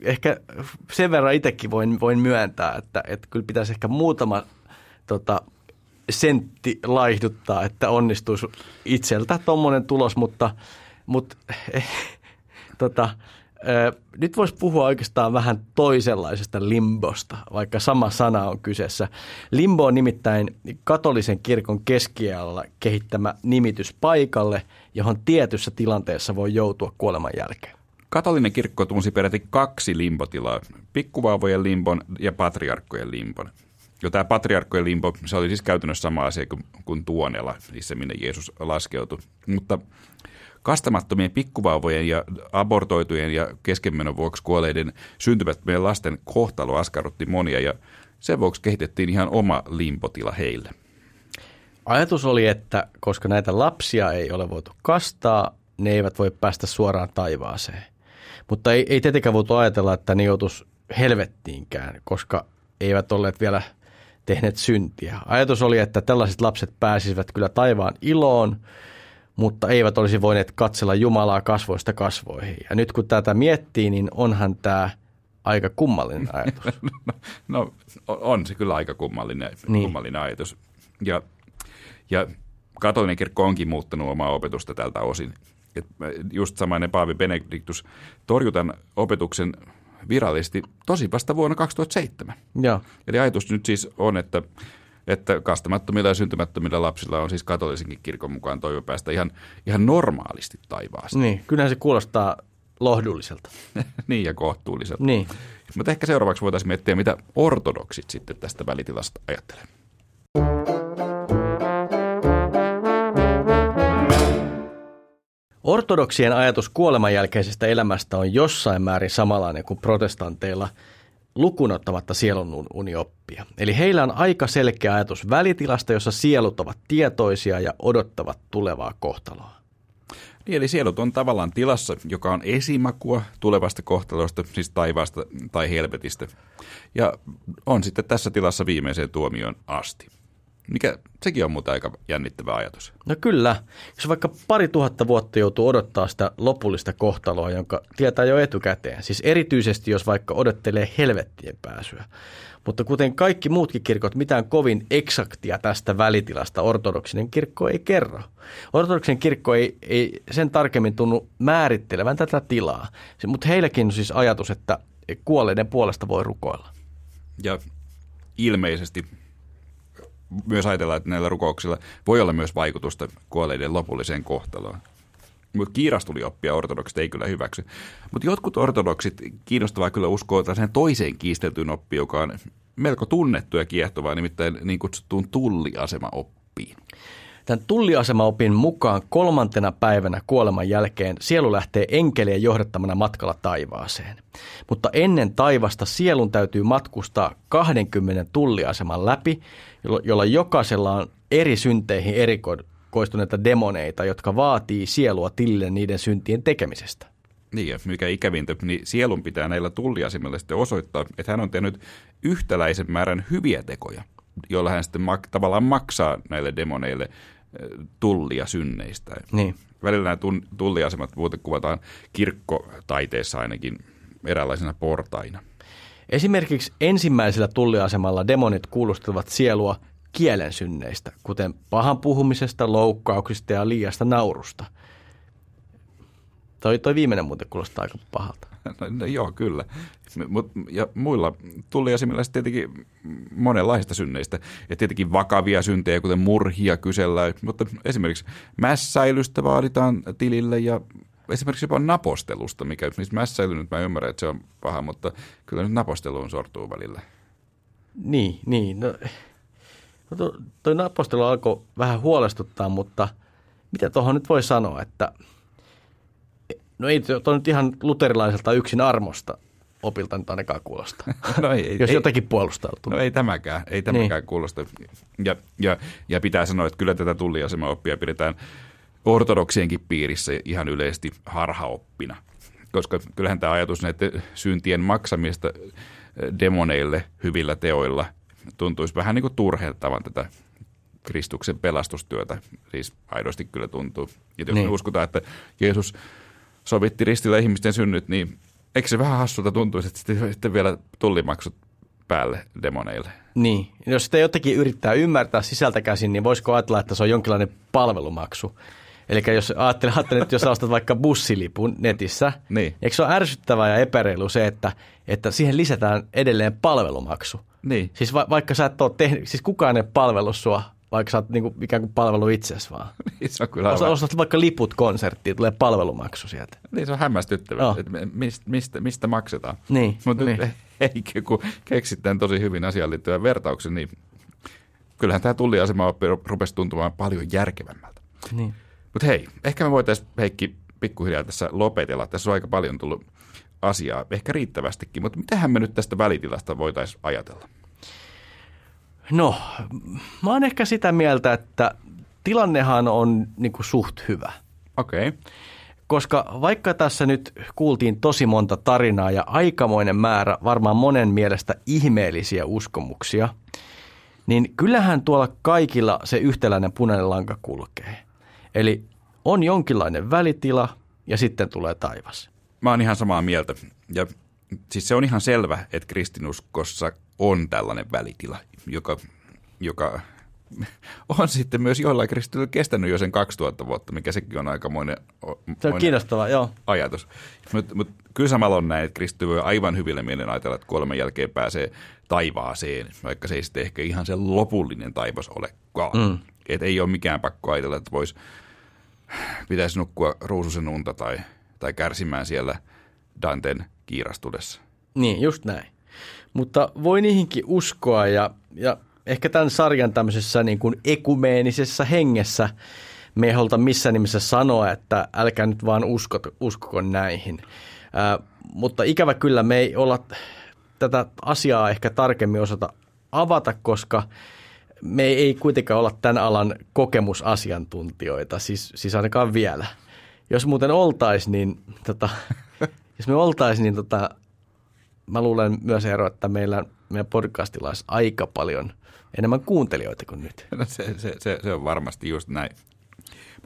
Ehkä sen verran itsekin voin, voin myöntää, että, että kyllä pitäisi ehkä muutama tota, sentti laihduttaa, että onnistuisi itseltä tuommoinen tulos, mutta, mutta (laughs) eh, tota, nyt voisi puhua oikeastaan vähän toisenlaisesta limbosta, vaikka sama sana on kyseessä. Limbo on nimittäin katolisen kirkon keskiajalla kehittämä nimitys paikalle, johon tietyssä tilanteessa voi joutua kuoleman jälkeen. Katolinen kirkko tunsi peräti kaksi limbotilaa, pikkuvauvojen limbon ja patriarkkojen limbon. Jo tämä patriarkkojen limbo, se oli siis käytännössä sama asia kuin, kuin tuonela, siis se minne Jeesus laskeutui. Mutta Kastamattomien pikkuvauvojen ja abortoitujen ja keskenmenon vuoksi kuolleiden syntymättömien lasten kohtalo askarrutti monia ja sen vuoksi kehitettiin ihan oma limpotila heille. Ajatus oli, että koska näitä lapsia ei ole voitu kastaa, ne eivät voi päästä suoraan taivaaseen. Mutta ei, ei tietenkään voitu ajatella, että ne joutuisi helvettiinkään, koska eivät olleet vielä tehneet syntiä. Ajatus oli, että tällaiset lapset pääsisivät kyllä taivaan iloon, mutta eivät olisi voineet katsella Jumalaa kasvoista kasvoihin. Ja nyt kun tätä miettii, niin onhan tämä aika kummallinen ajatus. (laughs) no, no on se kyllä aika kummallinen, niin. kummallinen ajatus. Ja, ja katolinen kirkko onkin muuttanut omaa opetusta tältä osin. Et just samainen Paavi Benediktus torjutan opetuksen virallisesti tosi vasta vuonna 2007. Ja. Eli ajatus nyt siis on, että että kastamattomilla ja syntymättömillä lapsilla on siis katolisinkin kirkon mukaan toivo päästä ihan, ihan normaalisti taivaaseen. Niin, kyllähän se kuulostaa lohdulliselta. (laughs) niin ja kohtuulliselta. Niin. Mutta ehkä seuraavaksi voitaisiin miettiä, mitä ortodoksit sitten tästä välitilasta ajattelee. Ortodoksien ajatus kuoleman jälkeisestä elämästä on jossain määrin samanlainen kuin protestanteilla – lukunottamatta sielun unioppia. Eli heillä on aika selkeä ajatus välitilasta, jossa sielut ovat tietoisia ja odottavat tulevaa kohtaloa. Niin, eli sielut on tavallaan tilassa, joka on esimakua tulevasta kohtalosta, siis taivaasta tai helvetistä. Ja on sitten tässä tilassa viimeiseen tuomioon asti. Mikä, sekin on muuten aika jännittävä ajatus. No kyllä. Jos vaikka pari tuhatta vuotta joutuu odottaa sitä lopullista kohtaloa, jonka tietää jo etukäteen. Siis erityisesti, jos vaikka odottelee helvettien pääsyä. Mutta kuten kaikki muutkin kirkot, mitään kovin eksaktia tästä välitilasta ortodoksinen kirkko ei kerro. Ortodoksinen kirkko ei, ei sen tarkemmin tunnu määrittelevän tätä tilaa. Mutta heilläkin on siis ajatus, että kuolleiden puolesta voi rukoilla. Ja ilmeisesti myös ajatella, että näillä rukouksilla voi olla myös vaikutusta kuolleiden lopulliseen kohtaloon. Mutta kiirastulioppia ortodoksit ei kyllä hyväksy. Mutta jotkut ortodoksit kiinnostavaa kyllä uskoo tällaiseen toiseen kiisteltyyn oppiin, joka on melko tunnettu ja kiehtovaa, nimittäin niin kutsuttuun tulliasemaoppiin. Tämän tulliasemaopin mukaan kolmantena päivänä kuoleman jälkeen sielu lähtee enkelien johdettamana matkalla taivaaseen. Mutta ennen taivasta sielun täytyy matkustaa 20 tulliaseman läpi, jolla jokaisella on eri synteihin erikoistuneita demoneita, jotka vaatii sielua tilille niiden syntien tekemisestä. Niin, ja mikä ikävintä, niin sielun pitää näillä tulliasemilla sitten osoittaa, että hän on tehnyt yhtäläisen määrän hyviä tekoja, joilla hän sitten mak- tavallaan maksaa näille demoneille tullia synneistä. Niin. Välillä nämä tulliasemat muuten kuvataan kirkkotaiteessa ainakin eräänlaisena portaina. Esimerkiksi ensimmäisellä tulliasemalla demonit kuulustelevat sielua kielen synneistä, kuten pahan puhumisesta, loukkauksista ja liiasta naurusta. Toi, toi viimeinen muuten kuulostaa aika pahalta. No, no joo, kyllä. Mut, ja muilla tulliasemilla tietenkin monenlaista synneistä. Ja tietenkin vakavia syntejä, kuten murhia kysellään. Mutta esimerkiksi mässäilystä vaaditaan tilille ja esimerkiksi jopa napostelusta, mikä siis mässäily nyt mä ymmärrän, että se on paha, mutta kyllä nyt naposteluun sortuu välillä. Niin, niin. No, no toi napostelu alkoi vähän huolestuttaa, mutta mitä tuohon nyt voi sanoa, että – No ei tuo nyt ihan luterilaiselta yksin armosta opilta nyt ainakaan kuulosta. (laughs) No ei, Jos ei, jotakin puolustautuu. No ei tämäkään, ei tämäkään niin. kuulosta. Ja, ja, ja pitää sanoa, että kyllä tätä tulliasema-oppia pidetään ortodoksienkin piirissä ihan yleisesti harhaoppina. Koska kyllähän tämä ajatus näiden syntien maksamista demoneille hyvillä teoilla tuntuisi vähän niin kuin turheltavan tätä Kristuksen pelastustyötä. Siis aidosti kyllä tuntuu. Ja jos niin. me uskotaan, että Jeesus sovitti ristillä ihmisten synnyt, niin eikö se vähän hassulta tuntuisi, että sitten, vielä tullimaksut päälle demoneille? Niin, jos sitä jotenkin yrittää ymmärtää sisältä käsin, niin voisiko ajatella, että se on jonkinlainen palvelumaksu? Eli jos ajattelet, ajattelet että jos ostat vaikka bussilipun netissä, niin. eikö se ole ärsyttävää ja epäreilu se, että, että siihen lisätään edelleen palvelumaksu? Niin. Siis va, vaikka sä et ole tehnyt, siis kukaan ei palvelu sua vaikka sä oot niinku ikään kuin palvelu itsesi vaan. (laughs) niin, se on kyllä Osa, ostat vaikka liput konserttiin, tulee palvelumaksu sieltä. Niin, se on hämmästyttävää, oh. että mistä, mistä, mistä maksetaan. Niin, Mutta niin. (laughs) ei, kun keksit tämän tosi hyvin asiaan liittyvän vertauksen, niin kyllähän tämä tulliasema rupesi tuntumaan paljon järkevämmältä. Niin. Mutta hei, ehkä me voitaisiin Heikki pikkuhiljaa tässä lopetella. Tässä on aika paljon tullut asiaa, ehkä riittävästikin, mutta mitähän me nyt tästä välitilasta voitaisiin ajatella? No, mä oon ehkä sitä mieltä, että tilannehan on niin kuin suht hyvä. Okei. Okay. Koska vaikka tässä nyt kuultiin tosi monta tarinaa ja aikamoinen määrä varmaan monen mielestä ihmeellisiä uskomuksia, niin kyllähän tuolla kaikilla se yhtäläinen punainen lanka kulkee. Eli on jonkinlainen välitila ja sitten tulee taivas. Mä oon ihan samaa mieltä. Ja siis se on ihan selvä, että kristinuskossa on tällainen välitila, joka, joka (laughs) on sitten myös joillain kristityillä kestänyt jo sen 2000 vuotta, mikä sekin on aikamoinen Se on kiinnostava, joo. ajatus. Mutta mut, kyllä samalla on näin, että kristity voi aivan hyvillä mielen ajatella, että kolmen jälkeen pääsee taivaaseen, vaikka se ei sitten ehkä ihan se lopullinen taivas olekaan. Mm. Et ei ole mikään pakko ajatella, että vois, pitäisi nukkua ruususen unta tai, tai kärsimään siellä Danten kiirastudessa. Niin, just näin. Mutta voi niihinkin uskoa ja, ja ehkä tämän sarjan tämmöisessä niin kuin ekumeenisessa hengessä me ei haluta missään nimessä sanoa, että älkää nyt vaan uskot, uskoko näihin. Ää, mutta ikävä kyllä me ei olla tätä asiaa ehkä tarkemmin osata avata, koska me ei kuitenkaan olla tämän alan kokemusasiantuntijoita, siis, siis ainakaan vielä. Jos muuten oltaisiin, niin tota, (laughs) jos me oltaisiin, niin tota, mä luulen myös ero, että meillä meidän podcastilla olisi aika paljon enemmän kuuntelijoita kuin nyt. No se, se, se, se on varmasti just näin.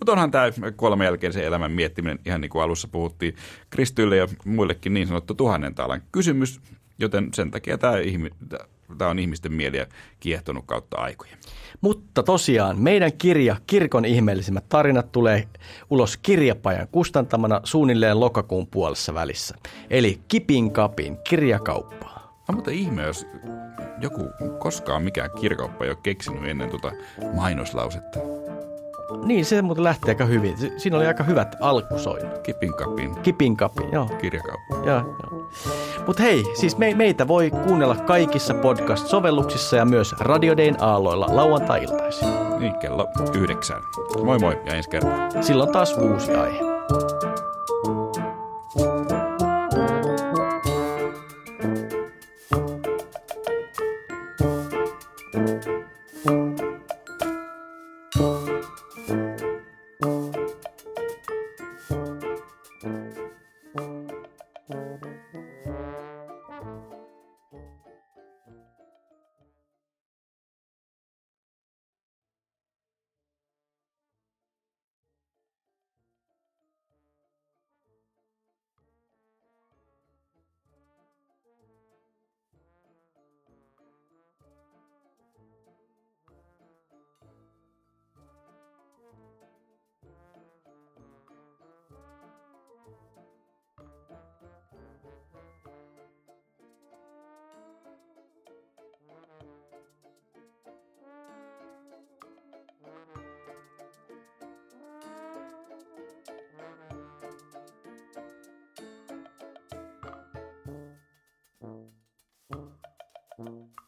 Mutta onhan tämä kolme jälkeisen elämän miettiminen, ihan niin kuin alussa puhuttiin, Kristyille ja muillekin niin sanottu tuhannen talan kysymys, joten sen takia tämä, tämä on ihmisten mieliä kiehtonut kautta aikojen. Mutta tosiaan meidän kirja Kirkon ihmeellisimmät tarinat tulee ulos kirjapajan kustantamana suunnilleen lokakuun puolessa välissä. Eli kipin kapin kirjakauppaa. No, mutta ihme, jos joku koskaan mikään kirjakauppa ei ole keksinyt ennen tuota mainoslausetta. Niin, se muuten lähti aika hyvin. Si- Siinä oli aika hyvät alkusoinnut. Kipin kapin Kipin kapi, joo. kirjakauppa. joo, joo. Mutta hei, siis me, meitä voi kuunnella kaikissa podcast-sovelluksissa ja myös Radiodein aalloilla lauantai-iltaisin. Niin, kello yhdeksään. Moi moi ja ensi kertaa. Silloin taas uusi aihe. Thank you.